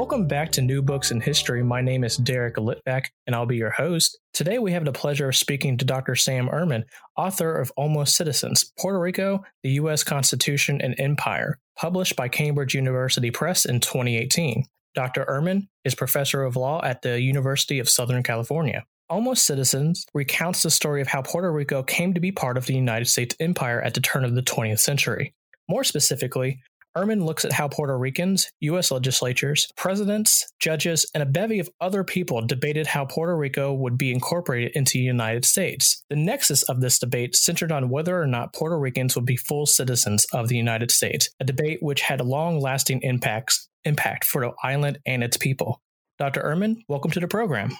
Welcome back to New Books in History. My name is Derek Litvak, and I'll be your host. Today, we have the pleasure of speaking to Dr. Sam Erman, author of Almost Citizens Puerto Rico, the U.S. Constitution and Empire, published by Cambridge University Press in 2018. Dr. Erman is professor of law at the University of Southern California. Almost Citizens recounts the story of how Puerto Rico came to be part of the United States empire at the turn of the 20th century. More specifically, Erman looks at how Puerto Ricans, U.S. legislatures, presidents, judges, and a bevy of other people debated how Puerto Rico would be incorporated into the United States. The nexus of this debate centered on whether or not Puerto Ricans would be full citizens of the United States, a debate which had long lasting impacts impact for the island and its people. Dr. Erman, welcome to the program.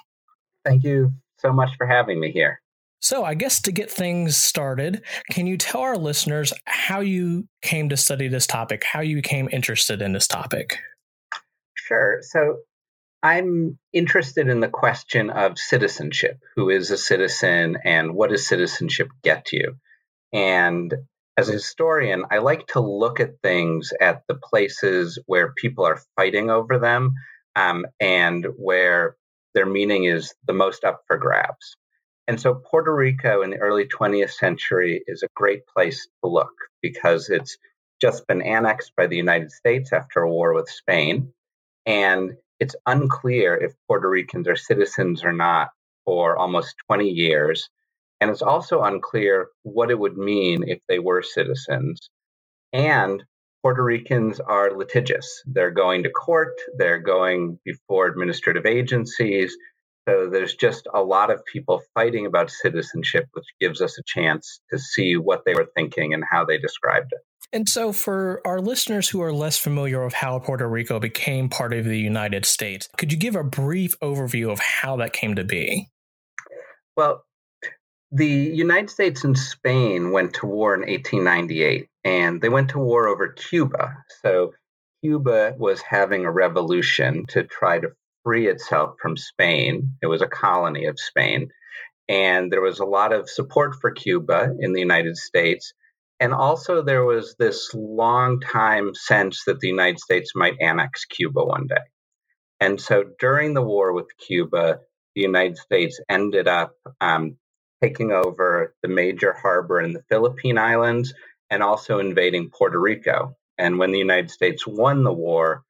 Thank you so much for having me here. So, I guess to get things started, can you tell our listeners how you came to study this topic, how you became interested in this topic? Sure. So, I'm interested in the question of citizenship. Who is a citizen and what does citizenship get you? And as a historian, I like to look at things at the places where people are fighting over them um, and where their meaning is the most up for grabs. And so Puerto Rico in the early 20th century is a great place to look because it's just been annexed by the United States after a war with Spain. And it's unclear if Puerto Ricans are citizens or not for almost 20 years. And it's also unclear what it would mean if they were citizens. And Puerto Ricans are litigious. They're going to court, they're going before administrative agencies, so there's just a lot of people fighting about citizenship, which gives us a chance to see what they were thinking and how they described it. And so, for our listeners who are less familiar with how Puerto Rico became part of the United States, could you give a brief overview of how that came to be? Well, the United States and Spain went to war in 1898, and they went to war over Cuba. So, Cuba was having a revolution to try to free itself from Spain. It was a colony of Spain. And there was a lot of support for Cuba in the United States. And also, there was this long time sense that the United States might annex Cuba one day. And so, during the war with Cuba, the United States ended up um, taking over the major harbor in the Philippine Islands and also invading Puerto Rico. And when the United States won the war,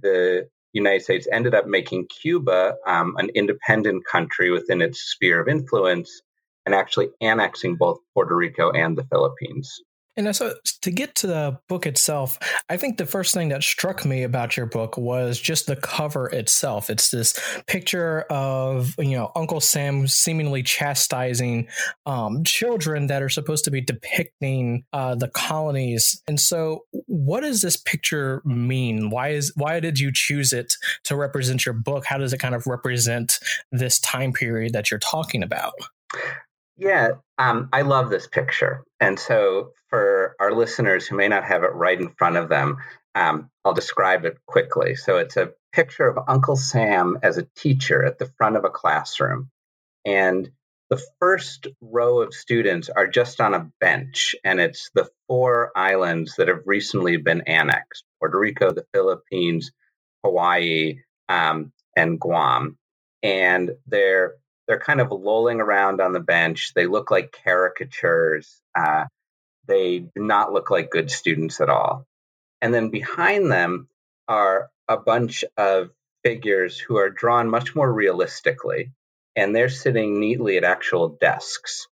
the United States ended up making Cuba um, an independent country within its sphere of influence and actually annexing both Puerto Rico and the Philippines. And so to get to the book itself, I think the first thing that struck me about your book was just the cover itself. It's this picture of, you know, Uncle Sam seemingly chastising um, children that are supposed to be depicting uh, the colonies. And so what does this picture mean? Why is why did you choose it to represent your book? How does it kind of represent this time period that you're talking about? Yeah, um, I love this picture. And so, for our listeners who may not have it right in front of them, um, I'll describe it quickly. So, it's a picture of Uncle Sam as a teacher at the front of a classroom. And the first row of students are just on a bench, and it's the four islands that have recently been annexed Puerto Rico, the Philippines, Hawaii, um, and Guam. And they're they're kind of lolling around on the bench. They look like caricatures. Uh, They do not look like good students at all. And then behind them are a bunch of figures who are drawn much more realistically, and they're sitting neatly at actual desks.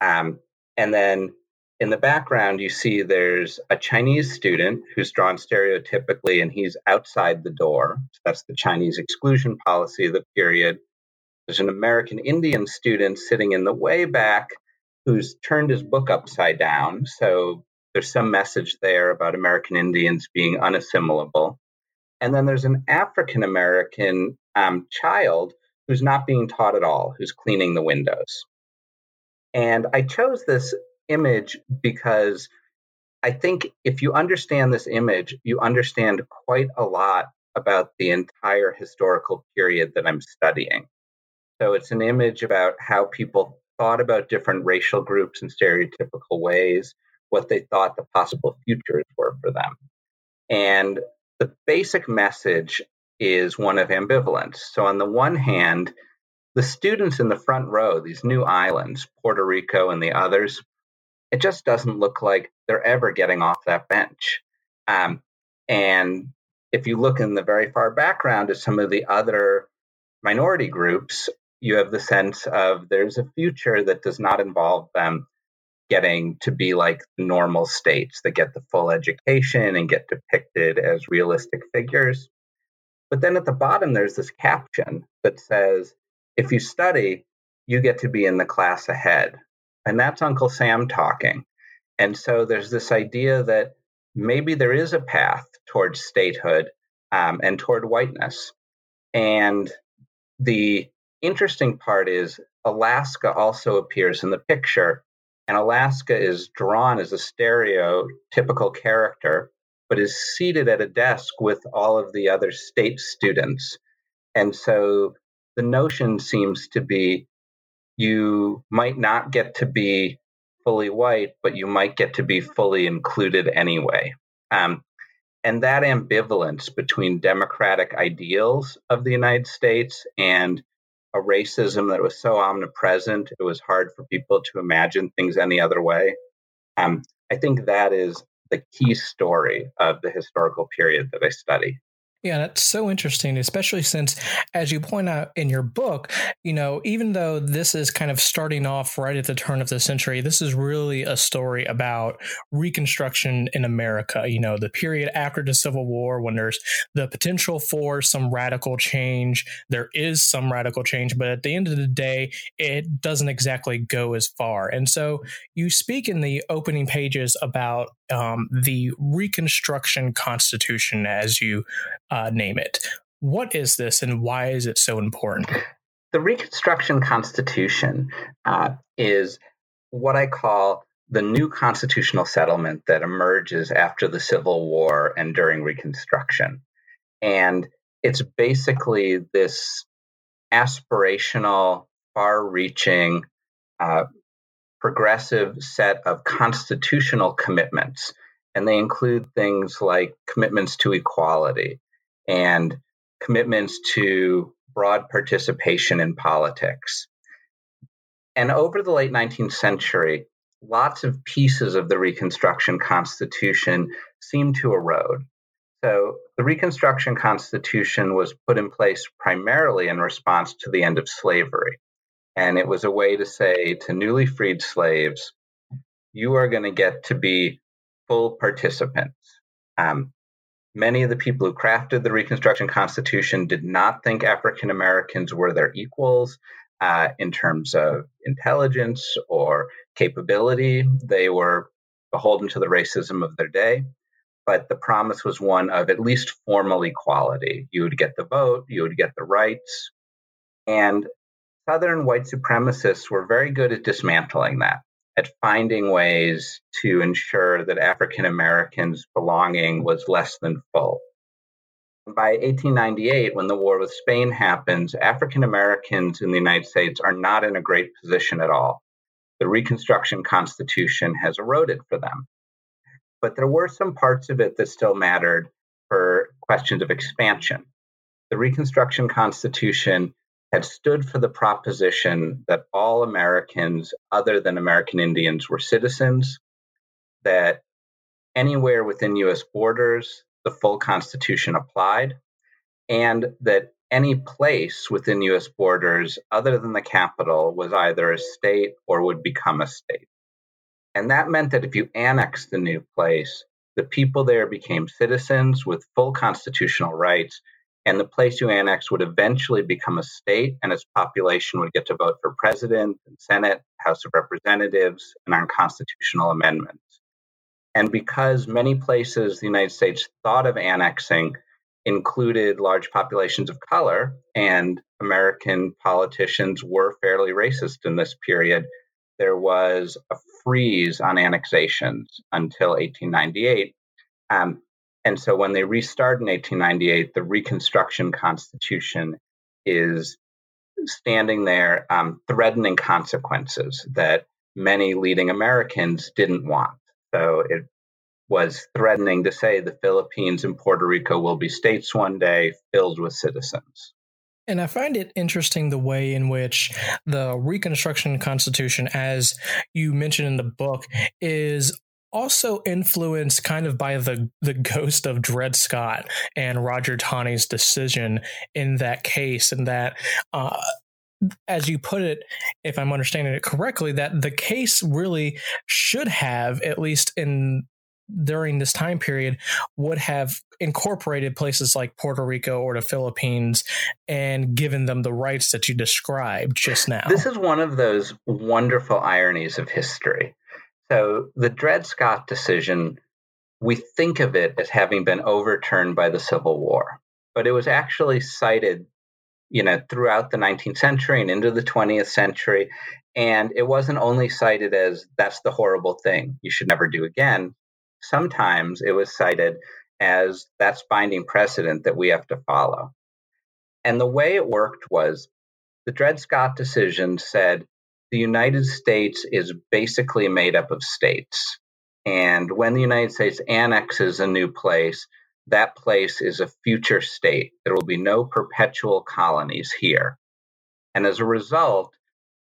Um, and then in the background, you see there's a Chinese student who's drawn stereotypically, and he's outside the door. So that's the Chinese exclusion policy of the period. There's an American Indian student sitting in the way back who's turned his book upside down. So there's some message there about American Indians being unassimilable. And then there's an African American um, child who's not being taught at all, who's cleaning the windows. And I chose this image because I think if you understand this image, you understand quite a lot about the entire historical period that I'm studying. So it's an image about how people thought about different racial groups in stereotypical ways, what they thought the possible futures were for them. And the basic message is one of ambivalence. So, on the one hand, the students in the front row, these new islands, Puerto Rico and the others, it just doesn't look like they're ever getting off that bench. Um, and if you look in the very far background at some of the other minority groups, you have the sense of there's a future that does not involve them getting to be like normal states that get the full education and get depicted as realistic figures. But then at the bottom, there's this caption that says, if you study, you get to be in the class ahead. And that's Uncle Sam talking. And so there's this idea that maybe there is a path towards statehood um, and toward whiteness. And the interesting part is Alaska also appears in the picture. And Alaska is drawn as a stereotypical character, but is seated at a desk with all of the other state students. And so the notion seems to be you might not get to be fully white, but you might get to be fully included anyway. Um, and that ambivalence between democratic ideals of the United States and a racism that was so omnipresent, it was hard for people to imagine things any other way. Um, I think that is the key story of the historical period that I study. Yeah, that's so interesting, especially since, as you point out in your book, you know, even though this is kind of starting off right at the turn of the century, this is really a story about Reconstruction in America, you know, the period after the Civil War when there's the potential for some radical change. There is some radical change, but at the end of the day, it doesn't exactly go as far. And so you speak in the opening pages about um, the Reconstruction Constitution, as you uh, name it. What is this and why is it so important? The Reconstruction Constitution uh, is what I call the new constitutional settlement that emerges after the Civil War and during Reconstruction. And it's basically this aspirational, far reaching, uh, progressive set of constitutional commitments. And they include things like commitments to equality and commitments to broad participation in politics. And over the late 19th century, lots of pieces of the Reconstruction Constitution seemed to erode. So, the Reconstruction Constitution was put in place primarily in response to the end of slavery. And it was a way to say to newly freed slaves, you are going to get to be full participants. Um, many of the people who crafted the Reconstruction Constitution did not think African Americans were their equals uh, in terms of intelligence or capability. They were beholden to the racism of their day. But the promise was one of at least formal equality. You would get the vote, you would get the rights. And Southern white supremacists were very good at dismantling that, at finding ways to ensure that African Americans' belonging was less than full. By 1898, when the war with Spain happens, African Americans in the United States are not in a great position at all. The Reconstruction Constitution has eroded for them. But there were some parts of it that still mattered for questions of expansion. The Reconstruction Constitution had stood for the proposition that all Americans other than American Indians were citizens. that anywhere within US borders, the full Constitution applied, and that any place within US borders other than the capital was either a state or would become a state. And that meant that if you annexed the new place, the people there became citizens with full constitutional rights, and the place you annexed would eventually become a state, and its population would get to vote for president and Senate, House of Representatives, and on constitutional amendments. And because many places the United States thought of annexing included large populations of color, and American politicians were fairly racist in this period, there was a freeze on annexations until 1898. Um, and so when they restart in 1898, the Reconstruction Constitution is standing there um, threatening consequences that many leading Americans didn't want. So it was threatening to say the Philippines and Puerto Rico will be states one day filled with citizens. And I find it interesting the way in which the Reconstruction Constitution, as you mentioned in the book, is also influenced kind of by the the ghost of Dred Scott and Roger Taney's decision in that case, and that uh, as you put it, if I'm understanding it correctly, that the case really should have, at least in during this time period would have incorporated places like Puerto Rico or the Philippines and given them the rights that you described just now. This is one of those wonderful ironies of history. So, the Dred Scott decision, we think of it as having been overturned by the Civil War, but it was actually cited you know throughout the 19th century and into the 20th century and it wasn't only cited as that's the horrible thing you should never do again sometimes it was cited as that's binding precedent that we have to follow. And the way it worked was the Dred Scott decision said the United States is basically made up of states. And when the United States annexes a new place, that place is a future state. There will be no perpetual colonies here. And as a result,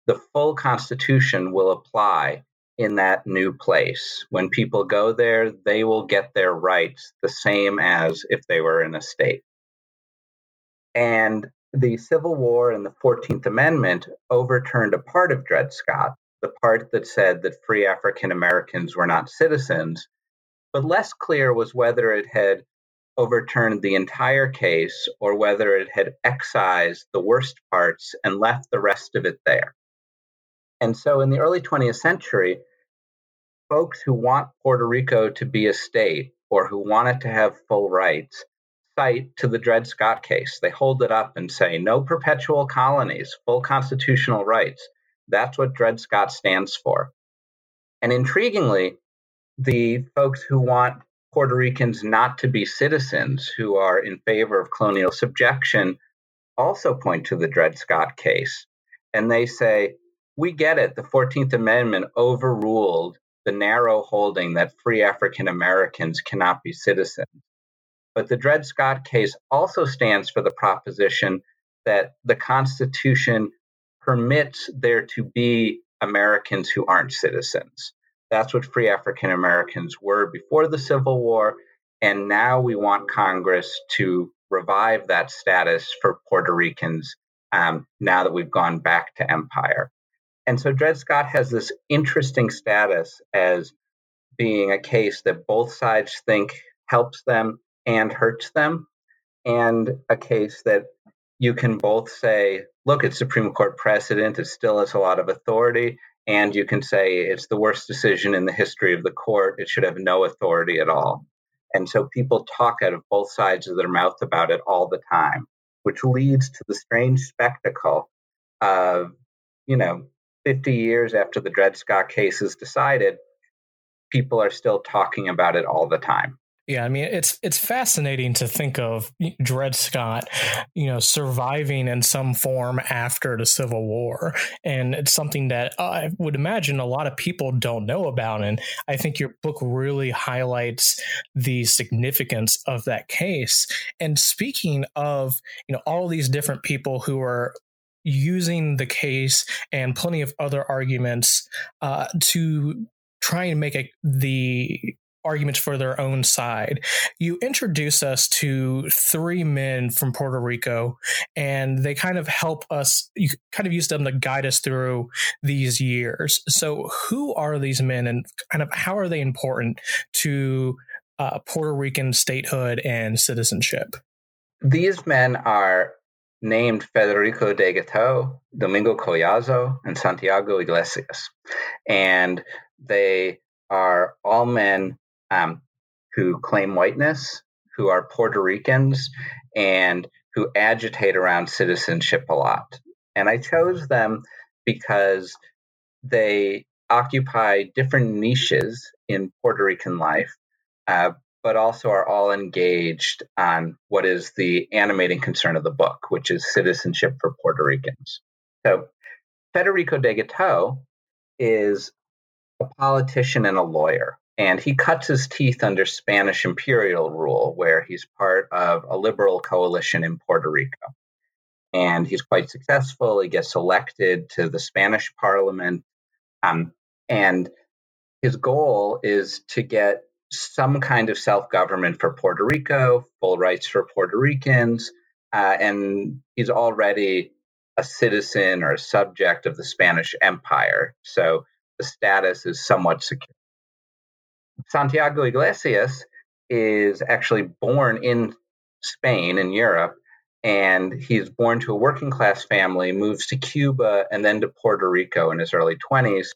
the full Constitution will apply in that new place. When people go there, they will get their rights the same as if they were in a state. And the Civil War and the 14th Amendment overturned a part of Dred Scott, the part that said that free African Americans were not citizens, but less clear was whether it had overturned the entire case or whether it had excised the worst parts and left the rest of it there. And so in the early 20th century, folks who want Puerto Rico to be a state or who want it to have full rights cite to the Dred Scott case. They hold it up and say, no perpetual colonies, full constitutional rights. That's what Dred Scott stands for. And intriguingly, the folks who want Puerto Ricans not to be citizens, who are in favor of colonial subjection, also point to the Dred Scott case. And they say, we get it. The 14th Amendment overruled the narrow holding that free African Americans cannot be citizens. But the Dred Scott case also stands for the proposition that the Constitution permits there to be Americans who aren't citizens. That's what free African Americans were before the Civil War. And now we want Congress to revive that status for Puerto Ricans um, now that we've gone back to empire. And so Dred Scott has this interesting status as being a case that both sides think helps them and hurts them, and a case that you can both say, look, it's Supreme Court precedent, it still has a lot of authority, and you can say it's the worst decision in the history of the court, it should have no authority at all. And so people talk out of both sides of their mouth about it all the time, which leads to the strange spectacle of, you know, 50 years after the Dred Scott case is decided, people are still talking about it all the time. Yeah, I mean it's it's fascinating to think of Dred Scott, you know, surviving in some form after the Civil War, and it's something that I would imagine a lot of people don't know about. And I think your book really highlights the significance of that case. And speaking of, you know, all these different people who are using the case and plenty of other arguments uh, to try and make a, the arguments for their own side. You introduce us to three men from Puerto Rico, and they kind of help us, you kind of use them to guide us through these years. So, who are these men, and kind of how are they important to uh, Puerto Rican statehood and citizenship? These men are named Federico Degetau, Domingo Collazo, and Santiago Iglesias. And they are all men um, who claim whiteness, who are Puerto Ricans, and who agitate around citizenship a lot. And I chose them because they occupy different niches in Puerto Rican life, uh, but also are all engaged on what is the animating concern of the book, which is citizenship for Puerto Ricans. So, Federico Degetau is a politician and a lawyer and he cuts his teeth under Spanish imperial rule, where he's part of a liberal coalition in Puerto Rico. And he's quite successful. He gets elected to the Spanish parliament. Um, and his goal is to get some kind of self government for Puerto Rico, full rights for Puerto Ricans. Uh, and he's already a citizen or a subject of the Spanish Empire. So the status is somewhat secure. Santiago Iglesias is actually born in Spain, in Europe, and he's born to a working class family, moves to Cuba and then to Puerto Rico in his early 20s.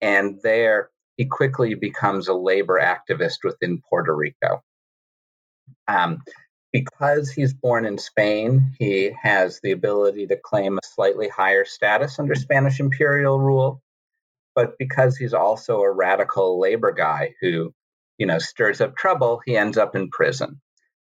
And there he quickly becomes a labor activist within Puerto Rico. Um, because he's born in Spain, he has the ability to claim a slightly higher status under Spanish imperial rule but because he's also a radical labor guy who, you know, stirs up trouble, he ends up in prison.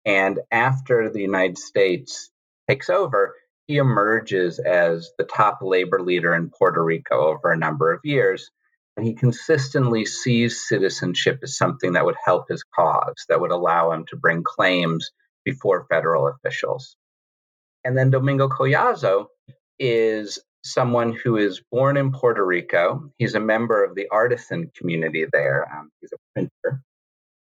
And after the United States takes over, he emerges as the top labor leader in Puerto Rico over a number of years. And he consistently sees citizenship as something that would help his cause, that would allow him to bring claims before federal officials. And then Domingo Collazo is someone who is born in Puerto Rico. He's a member of the artisan community there. Um, he's a printer.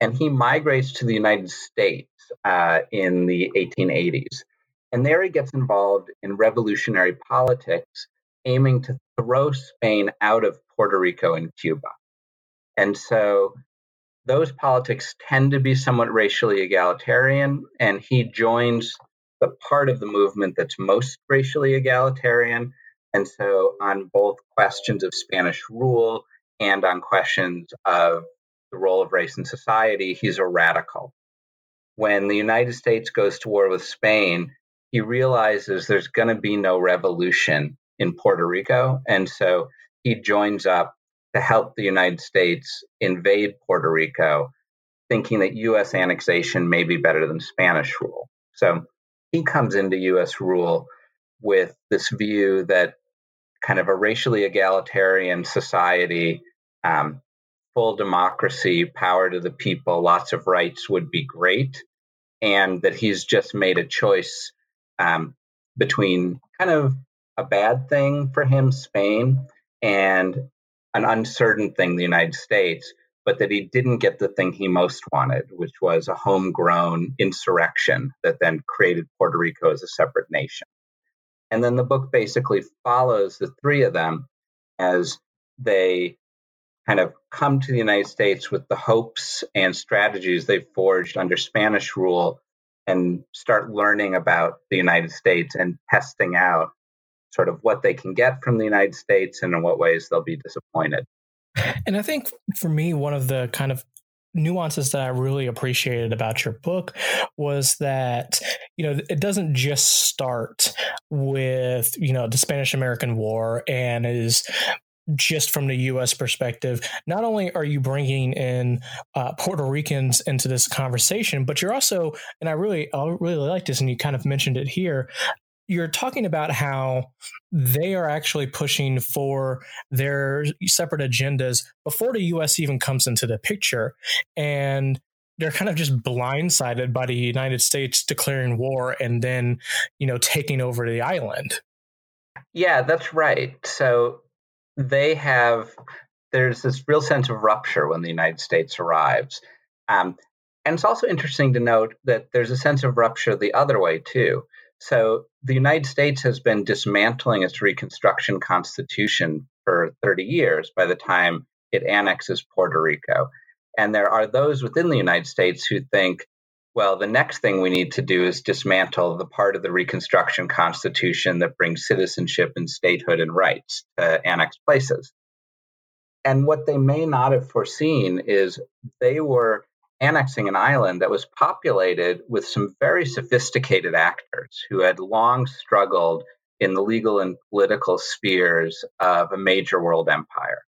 And he migrates to the United States uh, in the 1880s. And there he gets involved in revolutionary politics, aiming to throw Spain out of Puerto Rico and Cuba. And so those politics tend to be somewhat racially egalitarian, and he joins the part of the movement that's most racially egalitarian, and so, on both questions of Spanish rule and on questions of the role of race in society, he's a radical. When the United States goes to war with Spain, he realizes there's going to be no revolution in Puerto Rico. And so he joins up to help the United States invade Puerto Rico, thinking that U.S. annexation may be better than Spanish rule. So he comes into U.S. rule with this view that kind of a racially egalitarian society, um, full democracy, power to the people, lots of rights would be great. And that he's just made a choice um, between kind of a bad thing for him, Spain, and an uncertain thing, the United States, but that he didn't get the thing he most wanted, which was a homegrown insurrection that then created Puerto Rico as a separate nation. And then the book basically follows the three of them as they kind of come to the United States with the hopes and strategies they forged under Spanish rule and start learning about the United States and testing out sort of what they can get from the United States and in what ways they'll be disappointed. And I think for me, one of the kind of nuances that I really appreciated about your book was that you know it doesn't just start with you know the Spanish American War and is just from the U.S. perspective, not only are you bringing in uh, Puerto Ricans into this conversation, but you're also, and I really, I really like this, and you kind of mentioned it here, you're talking about how they are actually pushing for their separate agendas before the US even comes into the picture. And they're kind of just blindsided by the United States declaring war and then, you know, taking over the island. Yeah, that's right. So they have there's this real sense of rupture when the United States arrives. Um, and it's also interesting to note that there's a sense of rupture the other way, too. So the United States has been dismantling its Reconstruction Constitution for 30 years by the time it annexes Puerto Rico. And there are those within the United States who think, well, the next thing we need to do is dismantle the part of the Reconstruction Constitution that brings citizenship and statehood and rights to annexed places. And what they may not have foreseen is they were annexing an island that was populated with some very sophisticated actors who had long struggled in the legal and political spheres of a major world empire.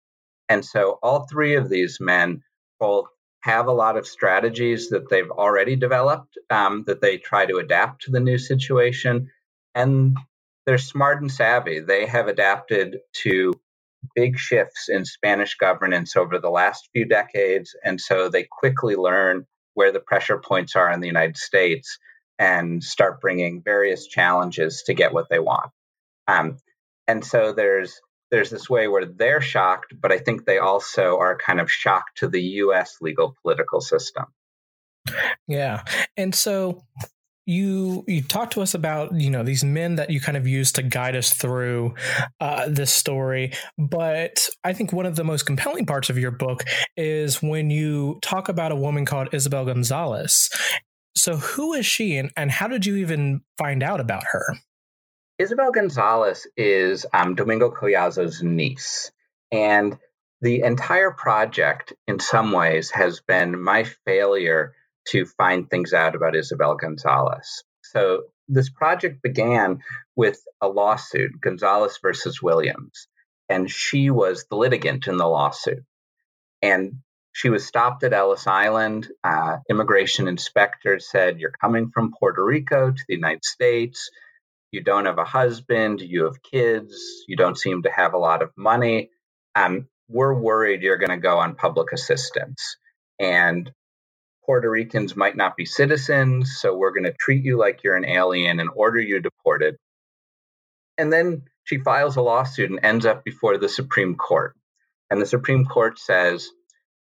And so all three of these men both have a lot of strategies that they've already developed um, that they try to adapt to the new situation. And they're smart and savvy. They have adapted to big shifts in Spanish governance over the last few decades. And so they quickly learn where the pressure points are in the United States and start bringing various challenges to get what they want. Um, and so there's there's this way where they're shocked, but I think they also are kind of shocked to the U.S. legal political system. Yeah, and so you you talked to us about you know these men that you kind of use to guide us through uh, this story. But i think one of the most compelling parts of your book is when you talk about a woman called isabel gonzalez. So who is she and, and how did you even find out about her? Isabel gonzalez is um, domingo collazo's niece. And the entire project in some ways has been my failure to find things out about Isabel Gonzalez. So this project began with a lawsuit, Gonzalez versus Williams, and she was the litigant in the lawsuit. And she was stopped at Ellis Island. Uh, immigration inspectors said, You're coming from Puerto Rico to the United States. You don't have a husband. You have kids. You don't seem to have a lot of money. Um, we're worried you're going to go on public assistance. And Puerto Ricans might not be citizens, so we're going to treat you like you're an alien and order you deported. And then she files a lawsuit and ends up before the Supreme Court. And the Supreme Court says,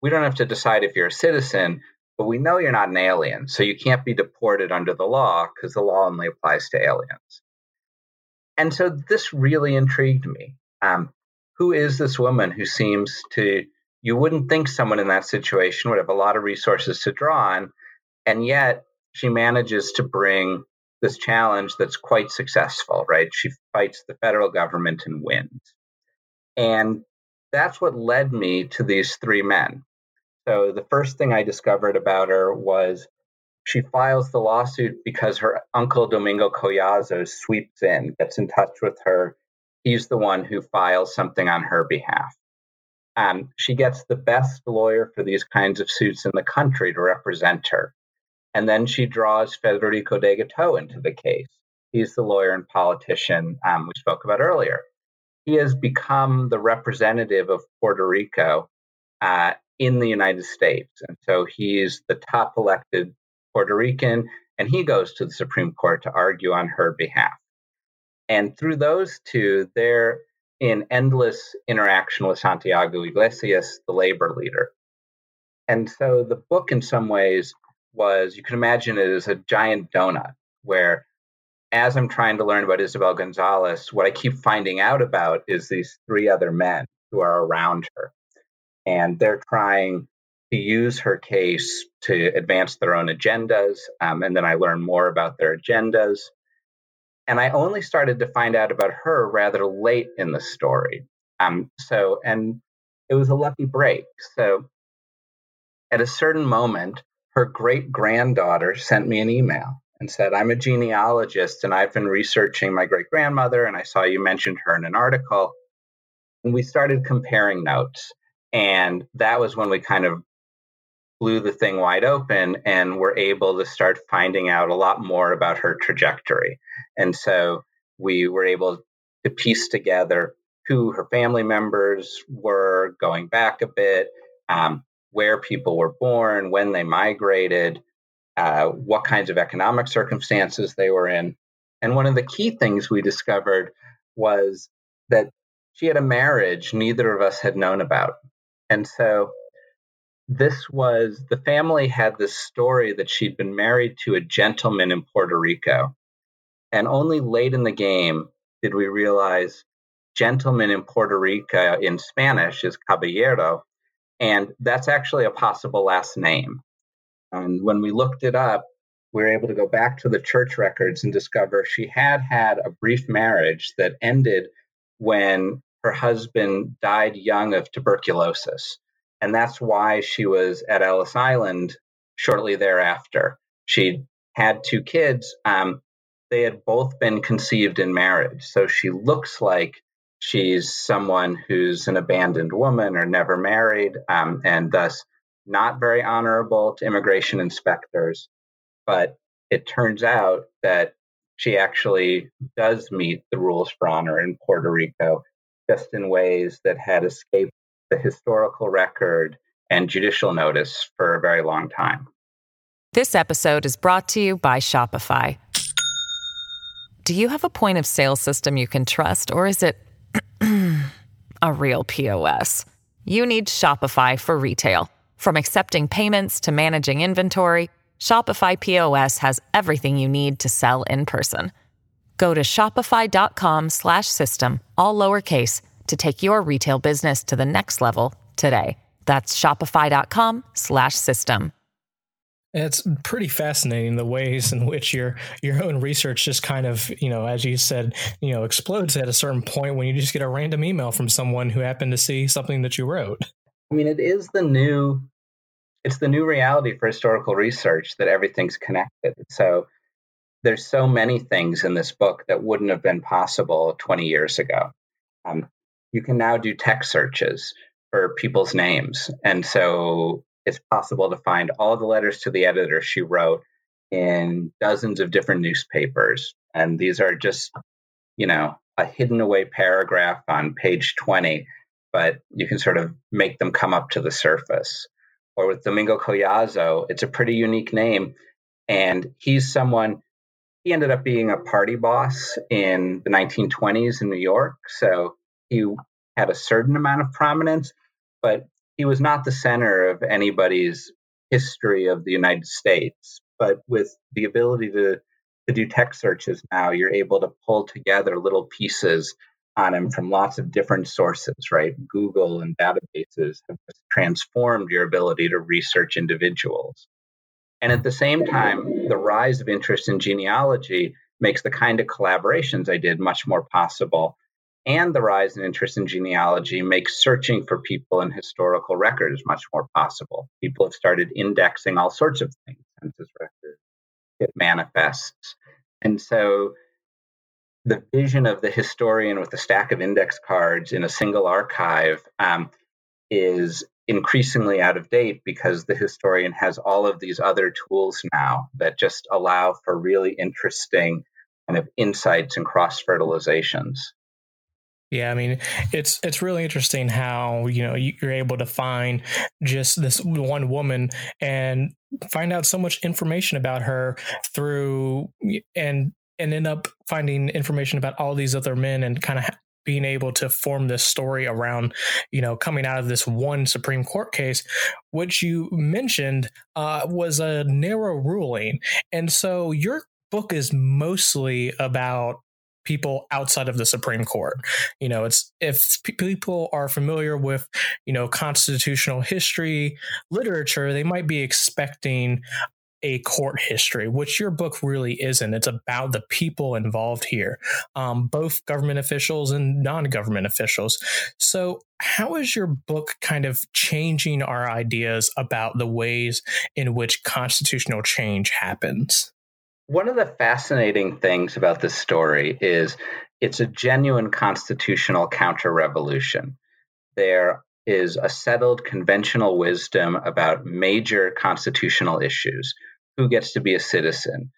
we don't have to decide if you're a citizen, but we know you're not an alien, so you can't be deported under the law because the law only applies to aliens. And so this really intrigued me. Um, who is this woman who seems to you wouldn't think someone in that situation would have a lot of resources to draw on. And yet she manages to bring this challenge that's quite successful, right? She fights the federal government and wins. And that's what led me to these three men. So the first thing I discovered about her was she files the lawsuit because her uncle Domingo Collazo sweeps in, gets in touch with her. He's the one who files something on her behalf. Um, she gets the best lawyer for these kinds of suits in the country to represent her. And then she draws Federico Degetau into the case. He's the lawyer and politician um, we spoke about earlier. He has become the representative of Puerto Rico uh, in the United States. And so he's the top elected Puerto Rican, and he goes to the Supreme Court to argue on her behalf. And through those two, they're in endless interaction with Santiago Iglesias, the labor leader. And so the book, in some ways, was you can imagine it as a giant donut where, as I'm trying to learn about Isabel Gonzalez, what I keep finding out about is these three other men who are around her. And they're trying to use her case to advance their own agendas. Um, and then I learn more about their agendas. And I only started to find out about her rather late in the story. Um, so, and it was a lucky break. So, at a certain moment, her great granddaughter sent me an email and said, I'm a genealogist and I've been researching my great grandmother, and I saw you mentioned her in an article. And we started comparing notes. And that was when we kind of blew the thing wide open and were able to start finding out a lot more about her trajectory. And so we were able to piece together who her family members were going back a bit, um, where people were born, when they migrated, uh, what kinds of economic circumstances they were in. And one of the key things we discovered was that she had a marriage neither of us had known about. And so this was the family had this story that she'd been married to a gentleman in Puerto Rico. And only late in the game did we realize gentleman in Puerto Rico in Spanish is caballero. And that's actually a possible last name. And when we looked it up, we were able to go back to the church records and discover she had had a brief marriage that ended when her husband died young of tuberculosis. And that's why she was at Ellis Island shortly thereafter. She had two kids. Um, they had both been conceived in marriage. So she looks like she's someone who's an abandoned woman or never married, um, and thus not very honorable to immigration inspectors. But it turns out that she actually does meet the rules for honor in Puerto Rico, just in ways that had escaped the historical record and judicial notice for a very long time. This episode is brought to you by Shopify. Do you have a point of sale system you can trust, or is it a real POS? You need Shopify for retail. From accepting payments to managing inventory, Shopify POS has everything you need to sell in person. Go to shopify.com/system all lowercase to take your retail business to the next level today. That's shopify.com/system. It's pretty fascinating the ways in which your your own research just kind of, you know, as you said, you know, explodes at a certain point when you just get a random email from someone who happened to see something that you wrote. I mean, it is the new it's the new reality for historical research that everything's connected. So there's so many things in this book that wouldn't have been possible 20 years ago. Um, you can now do text searches for people's names. And so it's possible to find all the letters to the editor she wrote in dozens of different newspapers. And these are just, you know, a hidden away paragraph on page 20, but you can sort of make them come up to the surface. Or with Domingo Collazo, it's a pretty unique name. And he's someone, he ended up being a party boss in the 1920s in New York. So he had a certain amount of prominence, but he was not the center of anybody's history of the United States. But with the ability to, to do text searches now, you're able to pull together little pieces on him from lots of different sources, right? Google and databases have transformed your ability to research individuals. And at the same time, the rise of interest in genealogy makes the kind of collaborations I did much more possible and the rise in interest in genealogy makes searching for people in historical records much more possible. People have started indexing all sorts of things, census records, it manifests. And so the vision of the historian with a stack of index cards in a single archive um, is increasingly out of date because the historian has all of these other tools now that just allow for really interesting kind of insights and cross fertilizations. Yeah, I mean, it's it's really interesting how you know you're able to find just this one woman and find out so much information about her through and and end up finding information about all these other men and kind of being able to form this story around you know coming out of this one Supreme Court case, which you mentioned uh, was a narrow ruling, and so your book is mostly about people outside of the Supreme Court. You know, it's if people are familiar with, you know, constitutional history literature, they might be expecting a court history, which your book really isn't. It's about the people involved here, um, both government officials and non government officials. So, how is your book kind of changing our ideas about the ways in which constitutional change happens? One of the fascinating things about this story is it's a genuine constitutional counter revolution. There is a settled conventional wisdom about major constitutional issues who gets to be a citizen,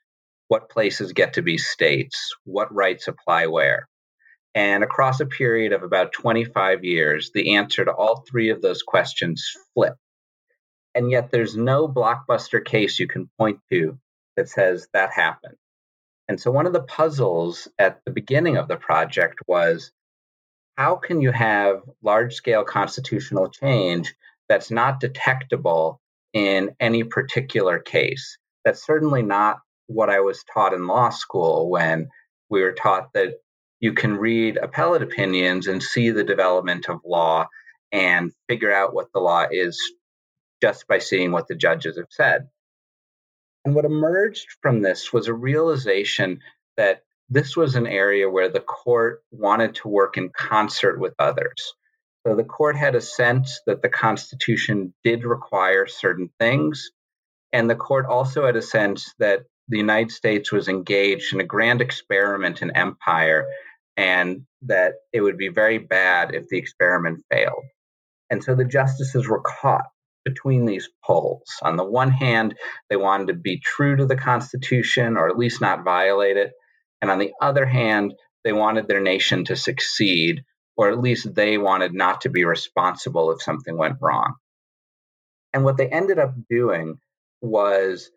what places get to be states, what rights apply where. And across a period of about 25 years, the answer to all three of those questions flip. And yet, there's no blockbuster case you can point to that says that happened. And so one of the puzzles at the beginning of the project was how can you have large scale constitutional change that's not detectable in any particular case? That's certainly not what I was taught in law school when we were taught that you can read appellate opinions and see the development of law and figure out what the law is just by seeing what the judges have said. And what emerged from this was a realization that this was an area where the court wanted to work in concert with others. So the court had a sense that the Constitution did require certain things. And the court also had a sense that the United States was engaged in a grand experiment in empire and that it would be very bad if the experiment failed. And so the justices were caught between these poles. On the one hand, they wanted to be true to the Constitution or at least not violate it. And on the other hand, they wanted their nation to succeed, or at least they wanted not to be responsible if something went wrong. And what they ended up doing was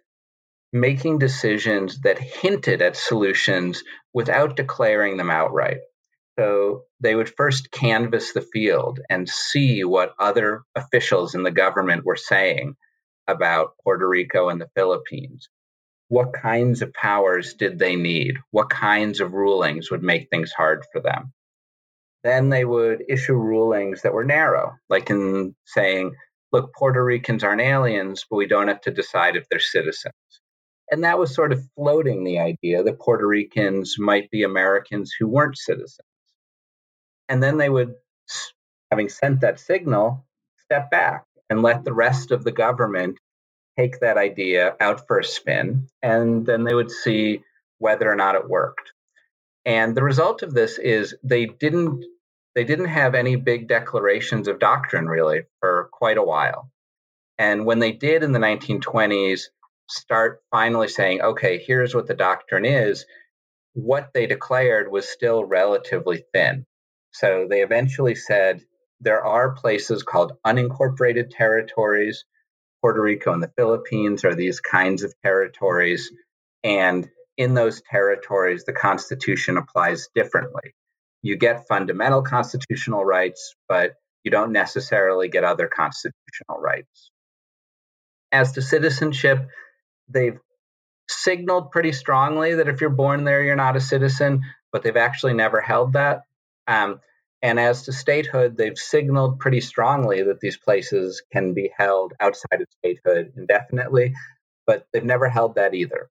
making decisions that hinted at solutions without declaring them outright. So they would first canvass the field and see what other officials in the government were saying about Puerto Rico and the Philippines. What kinds of powers did they need? What kinds of rulings would make things hard for them? Then they would issue rulings that were narrow, like in saying, look, Puerto Ricans aren't aliens, but we don't have to decide if they're citizens. And that was sort of floating the idea that Puerto Ricans might be Americans who weren't citizens. And then they would, having sent that signal, step back and let the rest of the government take that idea out for a spin. And then they would see whether or not it worked. And the result of this is they didn't they didn't have any big declarations of doctrine really for quite a while. And when they did in the 1920s start finally saying, okay, here's what the doctrine is, what they declared was still relatively thin. So they eventually said there are places called unincorporated territories. Puerto Rico and the Philippines are these kinds of territories. And in those territories, the Constitution applies differently. You get fundamental constitutional rights, but you don't necessarily get other constitutional rights. As to citizenship, they've signaled pretty strongly that if you're born there, you're not a citizen, but they've actually never held that. Um, and as to statehood, they've signaled pretty strongly that these places can be held outside of statehood indefinitely, but they've never held that either.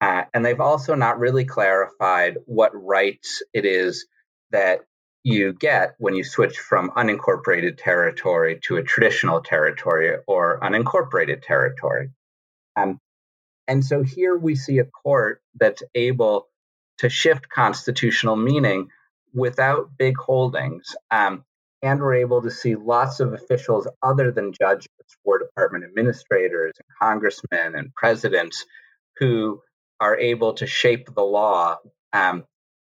Uh, and they've also not really clarified what rights it is that you get when you switch from unincorporated territory to a traditional territory or unincorporated territory. Um, and so here we see a court that's able to shift constitutional meaning without big holdings. Um, and we're able to see lots of officials other than judges, War Department administrators, and congressmen, and presidents who are able to shape the law um,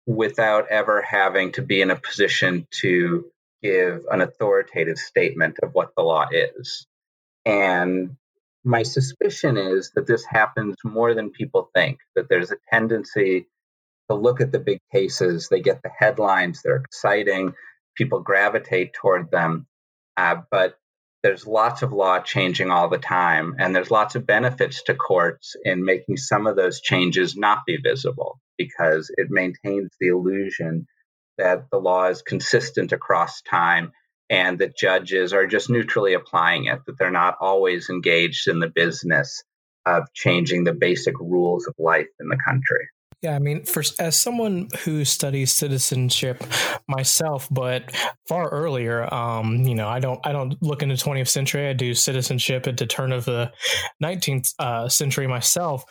without ever having to be in a position to give an authoritative statement of what the law is. And my suspicion is that this happens more than people think, that there's a tendency to look at the big cases. They get the headlines, they're exciting, people gravitate toward them. Uh, but there's lots of law changing all the time, and there's lots of benefits to courts in making some of those changes not be visible because it maintains the illusion that the law is consistent across time and that judges are just neutrally applying it, that they're not always engaged in the business of changing the basic rules of life in the country. Yeah, I mean, for as someone who studies citizenship myself, but far earlier, um, you know, I don't I don't look into 20th century. I do citizenship at the turn of the 19th uh, century myself.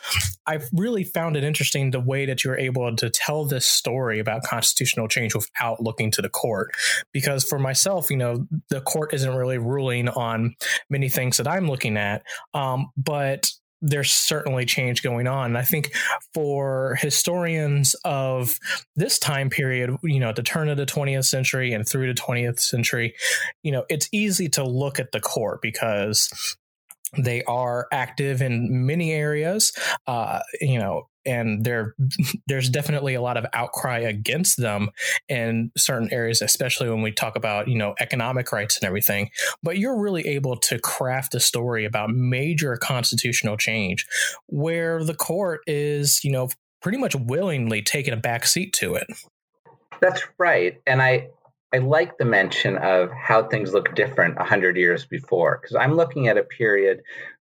I've really found it interesting the way that you're able to tell this story about constitutional change without looking to the court. Because for myself, you know, the court isn't really ruling on many things that I'm looking at, um, but there's certainly change going on. I think for historians of this time period, you know, at the turn of the 20th century and through the 20th century, you know, it's easy to look at the court because They are active in many areas, uh, you know, and there there's definitely a lot of outcry against them in certain areas, especially when we talk about you know economic rights and everything. But you're really able to craft a story about major constitutional change, where the court is you know pretty much willingly taking a back seat to it. That's right, and I I like the mention of how things look different 100 years before, because I'm looking at a period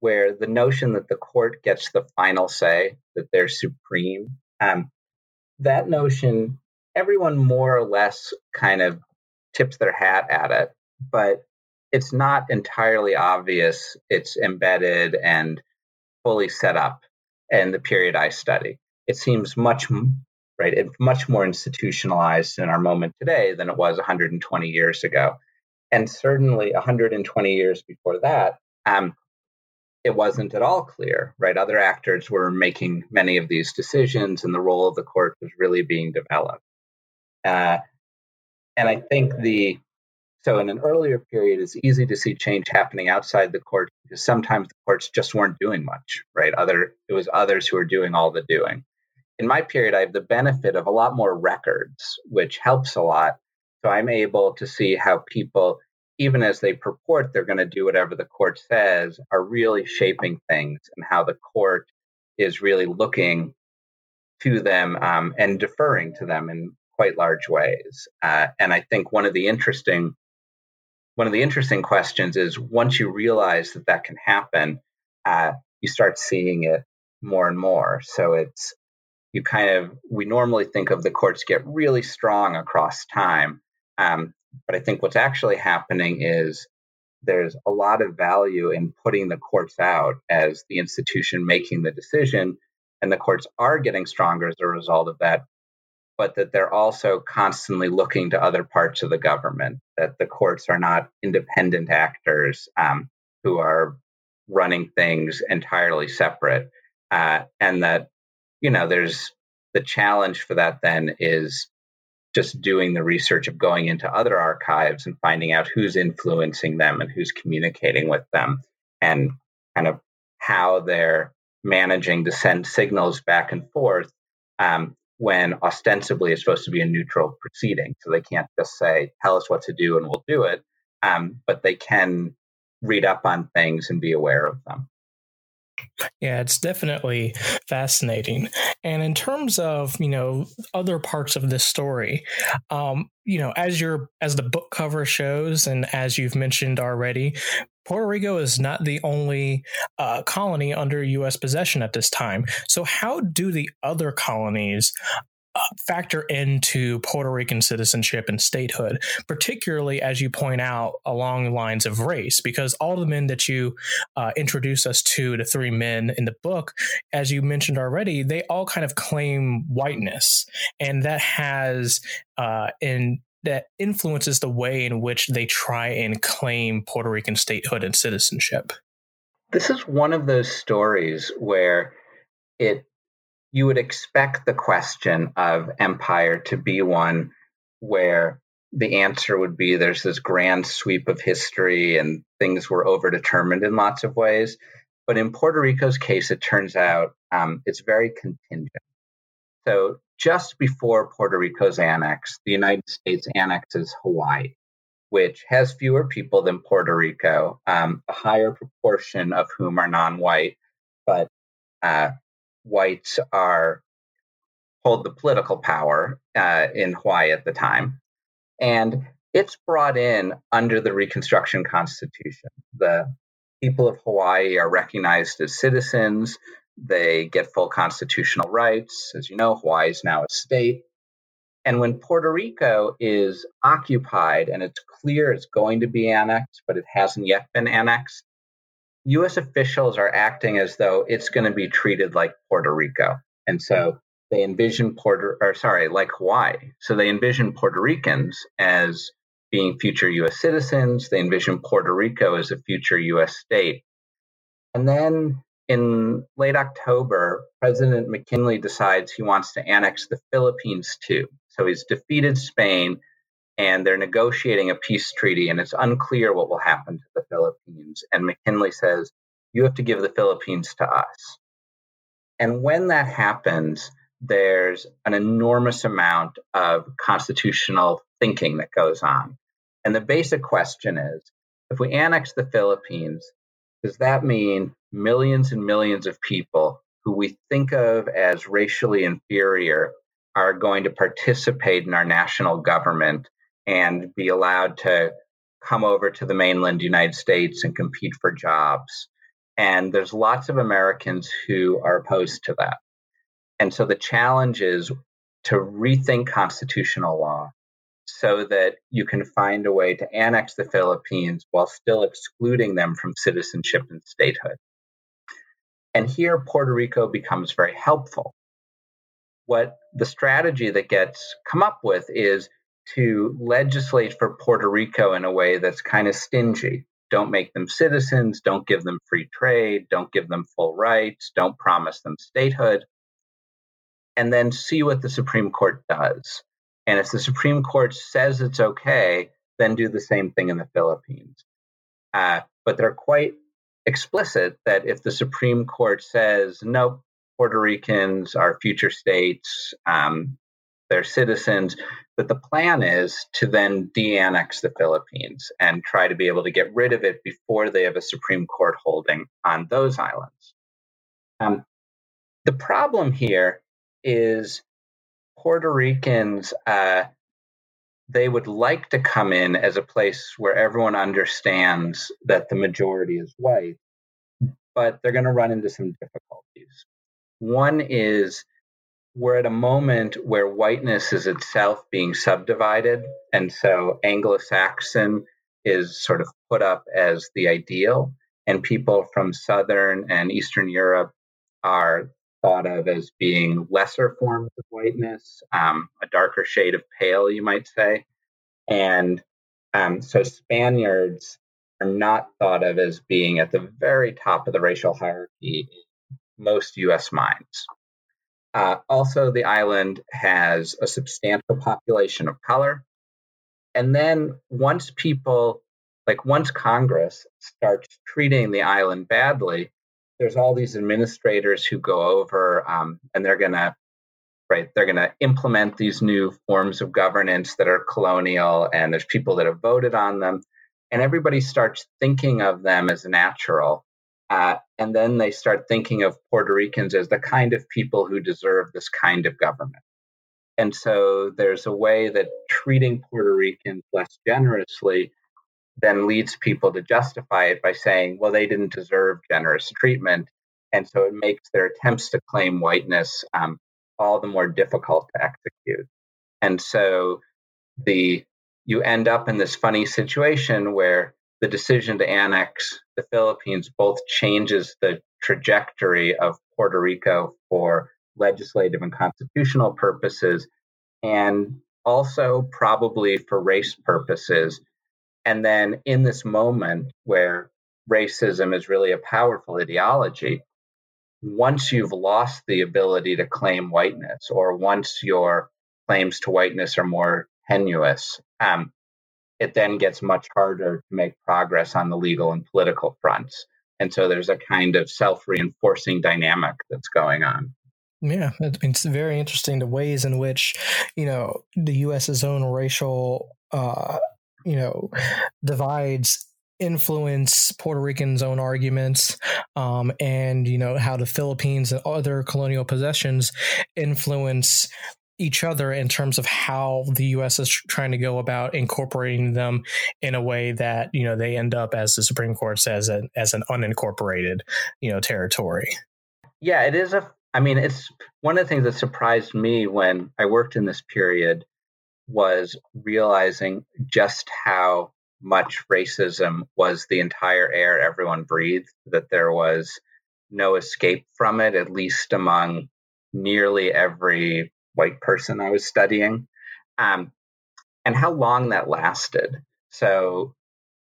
where the notion that the court gets the final say, that they're supreme, um, that notion, everyone more or less kind of tips their hat at it, but it's not entirely obvious it's embedded and fully set up in the period I study. It seems much right? It's much more institutionalized in our moment today than it was 120 years ago. And certainly 120 years before that, um, it wasn't at all clear, right? Other actors were making many of these decisions, and the role of the court was really being developed. Uh, and I think the so in an earlier period, it's easy to see change happening outside the court because sometimes the courts just weren't doing much, right? Other it was others who were doing all the doing in my period, I have the benefit of a lot more records, which helps a lot. So I'm able to see how people, even as they purport they're going to do whatever the court says, are really shaping things and how the court is really looking to them um, and deferring to them in quite large ways. Uh, and I think one of the interesting one of the interesting questions is once you realize that that can happen, uh, you start seeing it more and more. So it's you kind of we normally think of the courts get really strong across time um, but i think what's actually happening is there's a lot of value in putting the courts out as the institution making the decision and the courts are getting stronger as a result of that but that they're also constantly looking to other parts of the government that the courts are not independent actors um, who are running things entirely separate uh, and that you know, there's the challenge for that then is just doing the research of going into other archives and finding out who's influencing them and who's communicating with them and kind of how they're managing to send signals back and forth um, when ostensibly it's supposed to be a neutral proceeding. So they can't just say, tell us what to do and we'll do it, um, but they can read up on things and be aware of them. Yeah, it's definitely fascinating. And in terms of, you know, other parts of this story, um, you know, as your as the book cover shows and as you've mentioned already, Puerto Rico is not the only uh, colony under U.S. possession at this time. So, how do the other colonies factor into Puerto Rican citizenship and statehood, particularly as you point out along the lines of race, because all the men that you uh, introduce us to, the three men in the book, as you mentioned already, they all kind of claim whiteness, and that has uh, in that influences the way in which they try and claim Puerto Rican statehood and citizenship. This is one of those stories where it you would expect the question of empire to be one where the answer would be there's this grand sweep of history and things were overdetermined in lots of ways. But in Puerto Rico's case, it turns out um, it's very contingent. So just before Puerto Rico's annex, the United States annexes Hawaii, which has fewer people than Puerto Rico, um, a higher proportion of whom are non white, but uh, whites are hold the political power uh, in Hawaii at the time, and it's brought in under the Reconstruction Constitution. The people of Hawaii are recognized as citizens. They get full constitutional rights. As you know, Hawaii is now a state. And when Puerto Rico is occupied and it's clear it's going to be annexed, but it hasn't yet been annexed, US officials are acting as though it's going to be treated like Puerto Rico. And so they envision Puerto, or sorry, like Hawaii. So they envision Puerto Ricans as being future US citizens. They envision Puerto Rico as a future US state. And then in late October, President McKinley decides he wants to annex the Philippines too. So he's defeated Spain and they're negotiating a peace treaty, and it's unclear what will happen to Philippines. And McKinley says, you have to give the Philippines to us. And when that happens, there's an enormous amount of constitutional thinking that goes on. And the basic question is if we annex the Philippines, does that mean millions and millions of people who we think of as racially inferior are going to participate in our national government and be allowed to come over to the mainland United States and compete for jobs? And there's lots of Americans who are opposed to that. And so the challenge is to rethink constitutional law so that you can find a way to annex the Philippines while still excluding them from citizenship and statehood. And here, Puerto Rico becomes very helpful. What the strategy that gets come up with is to legislate for Puerto Rico in a way that's kind of stingy. Don't make them citizens, don't give them free trade, don't give them full rights, don't promise them statehood and then see what the Supreme Court does. And if the Supreme Court says it's okay, then do the same thing in the Philippines. Uh, but they're quite explicit that if the Supreme Court says, nope, Puerto Ricans are future states, um, they're citizens, that the plan is to then de annex the Philippines and try to be able to get rid of it before they have a Supreme Court holding on those islands. Um, the problem here is Puerto Ricans, uh, they would like to come in as a place where everyone understands that the majority is white, but they're going to run into some difficulties. One is we're at a moment where whiteness is itself being subdivided. And so Anglo Saxon is sort of put up as the ideal, and people from Southern and Eastern Europe are thought of as being lesser forms of whiteness, um, a darker shade of pale, you might say. And um, so Spaniards are not thought of as being at the very top of the racial hierarchy in most US minds. Uh, also, the island has a substantial population of color. And then once people, like once Congress starts treating the island badly, there's all these administrators who go over um, and they're going to right they're going to implement these new forms of governance that are colonial and there's people that have voted on them and everybody starts thinking of them as natural uh, and then they start thinking of puerto ricans as the kind of people who deserve this kind of government and so there's a way that treating puerto ricans less generously then leads people to justify it by saying, well, they didn't deserve generous treatment. And so it makes their attempts to claim whiteness um, all the more difficult to execute. And so the you end up in this funny situation where the decision to annex the Philippines both changes the trajectory of Puerto Rico for legislative and constitutional purposes, and also probably for race purposes. And then in this moment where racism is really a powerful ideology, once you've lost the ability to claim whiteness, or once your claims to whiteness are more tenuous, um, it then gets much harder to make progress on the legal and political fronts. And so there's a kind of self reinforcing dynamic that's going on. Yeah, it's very interesting the ways in which, you know, the U.S.'s own racial uh, you know divides influence Puerto Rican's own arguments, um, and you know how the Philippines and other colonial possessions influence each other in terms of how the U.S. is trying to go about incorporating them in a way that you know they end up, as the Supreme Court says, as an unincorporated you know territory. Yeah, it is a. I mean, it's one of the things that surprised me when I worked in this period was realizing just how much racism was the entire air everyone breathed, that there was no escape from it, at least among nearly every white person I was studying, um, and how long that lasted. So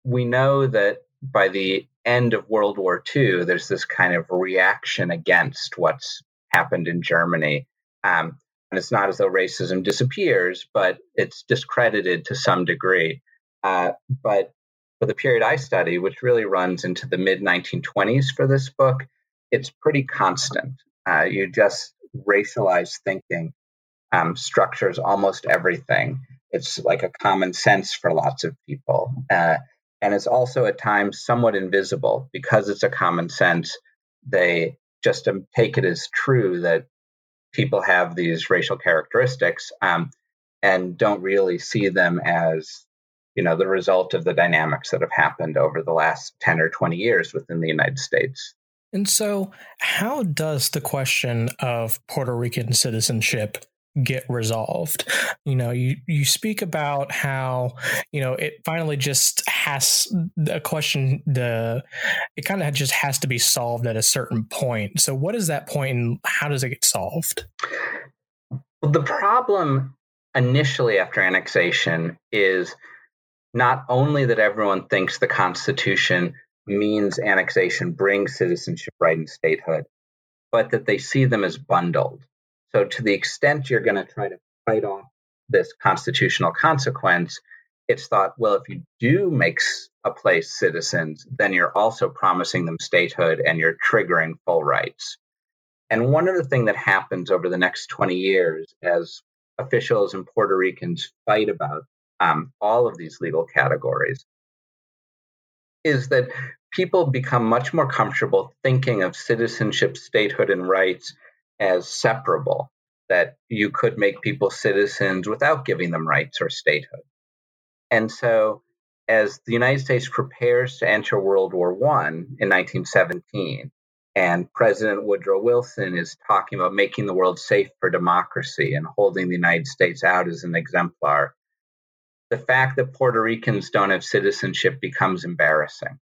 we know that by the end of World War II, there's this kind of reaction against what's happened in Germany. Um, and it's not as though racism disappears, but it's discredited to some degree. Uh, but for the period I study, which really runs into the mid 1920s for this book, it's pretty constant. Uh, you just racialized thinking um, structures almost everything. It's like a common sense for lots of people. Uh, and it's also at times somewhat invisible because it's a common sense. They just um, take it as true that people have these racial characteristics um, and don't really see them as you know the result of the dynamics that have happened over the last 10 or 20 years within the united states and so how does the question of puerto rican citizenship get resolved. You know you you speak about how you know it finally just has a question the it kind of just has to be solved at a certain point. So what is that point and how does it get solved? The problem initially after annexation is not only that everyone thinks the constitution means annexation brings citizenship right and statehood but that they see them as bundled so, to the extent you're going to try to fight off this constitutional consequence, it's thought, well, if you do make a place citizens, then you're also promising them statehood and you're triggering full rights. And one of the things that happens over the next 20 years as officials and Puerto Ricans fight about um, all of these legal categories is that people become much more comfortable thinking of citizenship, statehood, and rights as separable, that you could make people citizens without giving them rights or statehood. And so, as the United States prepares to enter World War I in 1917, and President Woodrow Wilson is talking about making the world safe for democracy and holding the United States out as an exemplar, the fact that Puerto Ricans don't have citizenship becomes embarrassing.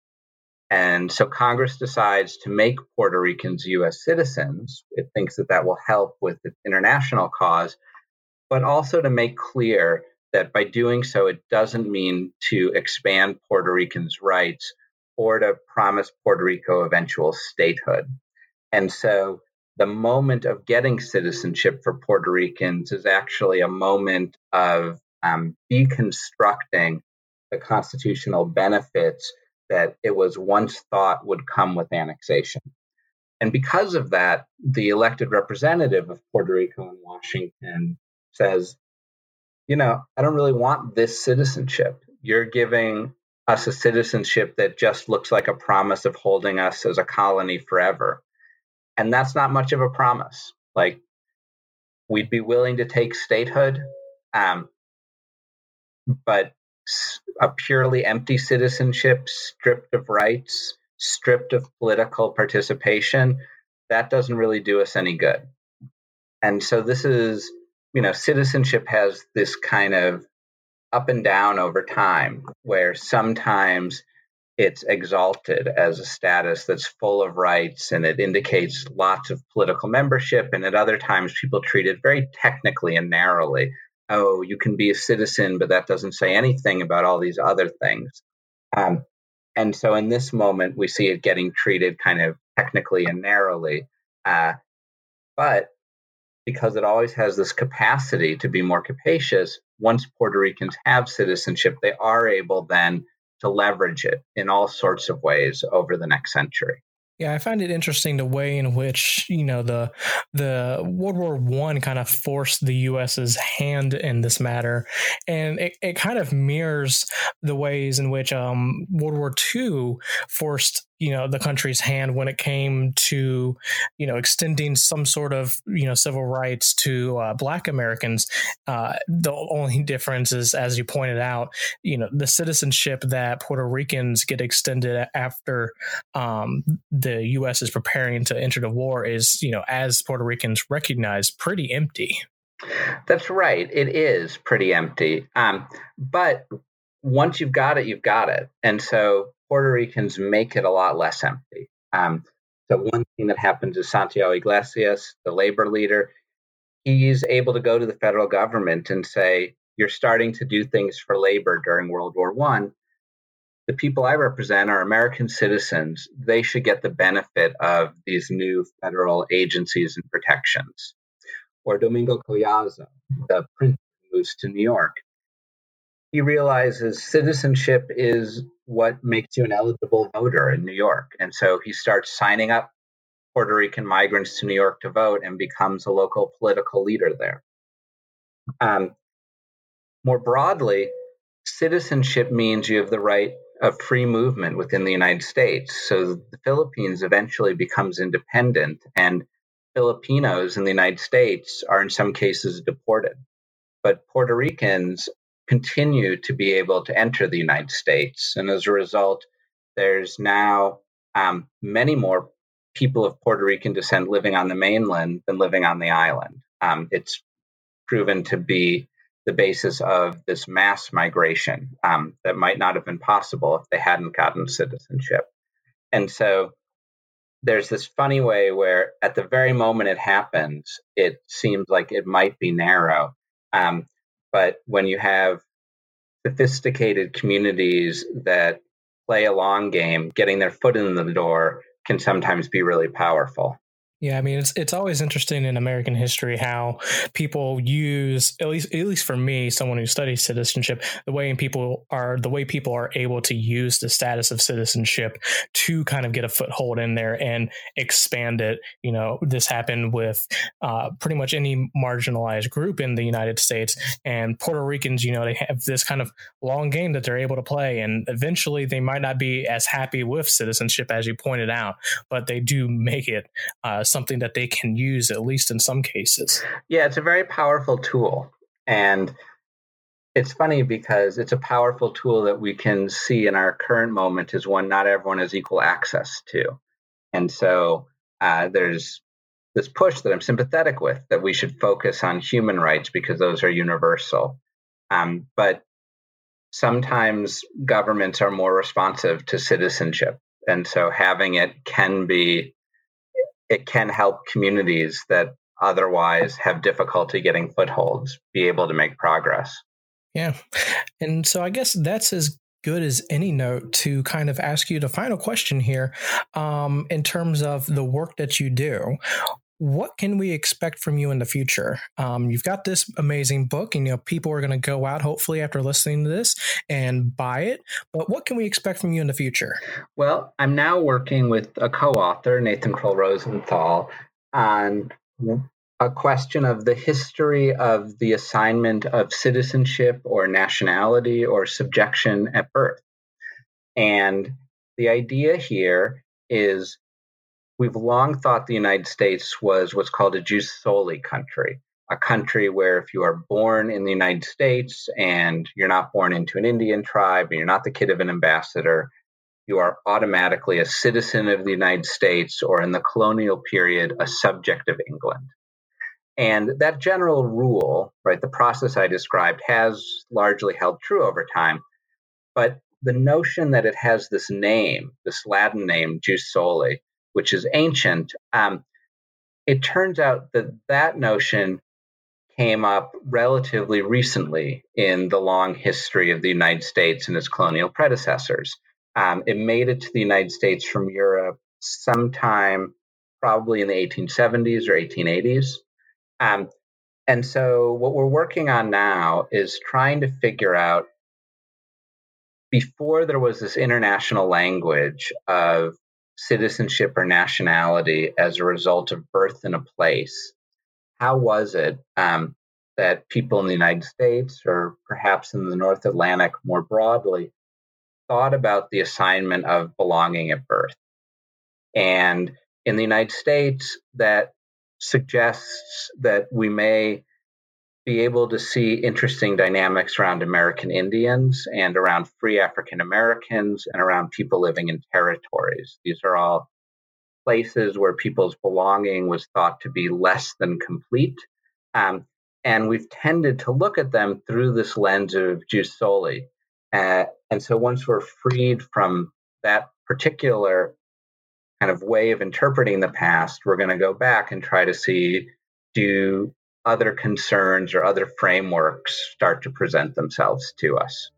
And so Congress decides to make Puerto Ricans U.S. citizens. It thinks that that will help with the international cause, but also to make clear that by doing so, it doesn't mean to expand Puerto Ricans' rights or to promise Puerto Rico eventual statehood. And so the moment of getting citizenship for Puerto Ricans is actually a moment of um, deconstructing the constitutional benefits that it was once thought would come with annexation. And because of that, the elected representative of Puerto Rico in Washington says, you know, I don't really want this citizenship. You're giving us a citizenship that just looks like a promise of holding us as a colony forever. And that's not much of a promise. Like, we'd be willing to take statehood, um, but a purely empty citizenship, stripped of rights, stripped of political participation, that doesn't really do us any good. And so this is, you know, citizenship has this kind of up and down over time where sometimes it's exalted as a status that's full of rights and it indicates lots of political membership. And at other times, people treat it very technically and narrowly oh, you can be a citizen, but that doesn't say anything about all these other things. Um, and so in this moment, we see it getting treated kind of technically and narrowly. Uh, but because it always has this capacity to be more capacious, once Puerto Ricans have citizenship, they are able then to leverage it in all sorts of ways over the next century. Yeah, I find it interesting the way in which you know the the World War One kind of forced the U.S.'s hand in this matter, and it, it kind of mirrors the ways in which um, World War Two forced you know the country's hand when it came to you know extending some sort of you know civil rights to uh, black americans uh, the only difference is as you pointed out you know the citizenship that puerto ricans get extended after um, the us is preparing to enter the war is you know as puerto ricans recognize pretty empty. That's right. It is pretty empty. Um, but once you've got it you've got it. And so Puerto Ricans make it a lot less empty. Um, so one thing that happens is Santiago Iglesias, the labor leader, he's able to go to the federal government and say, "You're starting to do things for labor during World War One. The people I represent are American citizens. They should get the benefit of these new federal agencies and protections." Or Domingo Collazo, the printer who moves to New York he realizes citizenship is what makes you an eligible voter in New York. And so he starts signing up Puerto Rican migrants to New York to vote and becomes a local political leader there. Um, more broadly, citizenship means you have the right of free movement within the United States. So the Philippines eventually becomes independent, and Filipinos in the United States are in some cases deported. But Puerto Ricans continue to be able to enter the United States. And as a result, there's now um, many more people of Puerto Rican descent living on the mainland than living on the island. Um, it's proven to be the basis of this mass migration um, that might not have been possible if they hadn't gotten citizenship. And so there's this funny way where at the very moment it happens, it seems like it might be narrow. Um, but when you have sophisticated communities that play a long game, getting their foot in the door can sometimes be really powerful. Yeah, I mean it's it's always interesting in American history how people use at least at least for me, someone who studies citizenship, the way people are the way people are able to use the status of citizenship to kind of get a foothold in there and expand it. You know, this happened with uh, pretty much any marginalized group in the United States, and Puerto Ricans. You know, they have this kind of long game that they're able to play, and eventually they might not be as happy with citizenship as you pointed out, but they do make it. Uh, something that they can use, at least in some cases. Yeah, it's a very powerful tool. And it's funny because it's a powerful tool that we can see in our current moment is one not everyone has equal access to. And so uh, there's this push that I'm sympathetic with that we should focus on human rights because those are universal. Um, but sometimes governments are more responsive to citizenship. And so having it can be it can help communities that otherwise have difficulty getting footholds be able to make progress. Yeah. And so I guess that's as good as any note to kind of ask you the final question here um, in terms of the work that you do what can we expect from you in the future? Um, you've got this amazing book, and you know people are going to go out hopefully after listening to this and buy it. But what can we expect from you in the future? Well, I'm now working with a co-author, Nathan Perl Rosenthal, on a question of the history of the assignment of citizenship or nationality or subjection at birth. And the idea here is we've long thought the United States was what's called a jus soli country, a country where if you are born in the United States and you're not born into an Indian tribe and you're not the kid of an ambassador, you are automatically a citizen of the United States or in the colonial period, a subject of England. And that general rule, right, the process I described has largely held true over time. But the notion that it has this name, this Latin name, jus soli, which is ancient, um, it turns out that that notion came up relatively recently in the long history of the United States and its colonial predecessors. Um, it made it to the United States from Europe sometime probably in the 1870s or 1880s. Um, and so, what we're working on now is trying to figure out before there was this international language of citizenship or nationality as a result of birth in a place. How was it um, that people in the United States, or perhaps in the North Atlantic more broadly, thought about the assignment of belonging at birth? And in the United States, that suggests that we may be able to see interesting dynamics around American Indians and around free African Americans and around people living in territories. These are all places where people's belonging was thought to be less than complete. Um, and we've tended to look at them through this lens of jus soli. Uh, and so once we're freed from that particular kind of way of interpreting the past, we're going to go back and try to see do other concerns or other frameworks start to present themselves to us.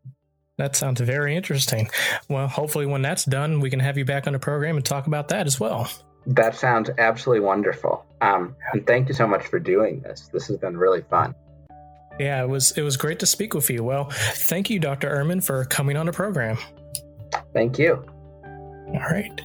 That sounds very interesting. Well, hopefully, when that's done, we can have you back on the program and talk about that as well. That sounds absolutely wonderful. Um, and thank you so much for doing this. This has been really fun. Yeah, it was it was great to speak with you. Well, thank you, Dr. Erman, for coming on the program. Thank you. All right.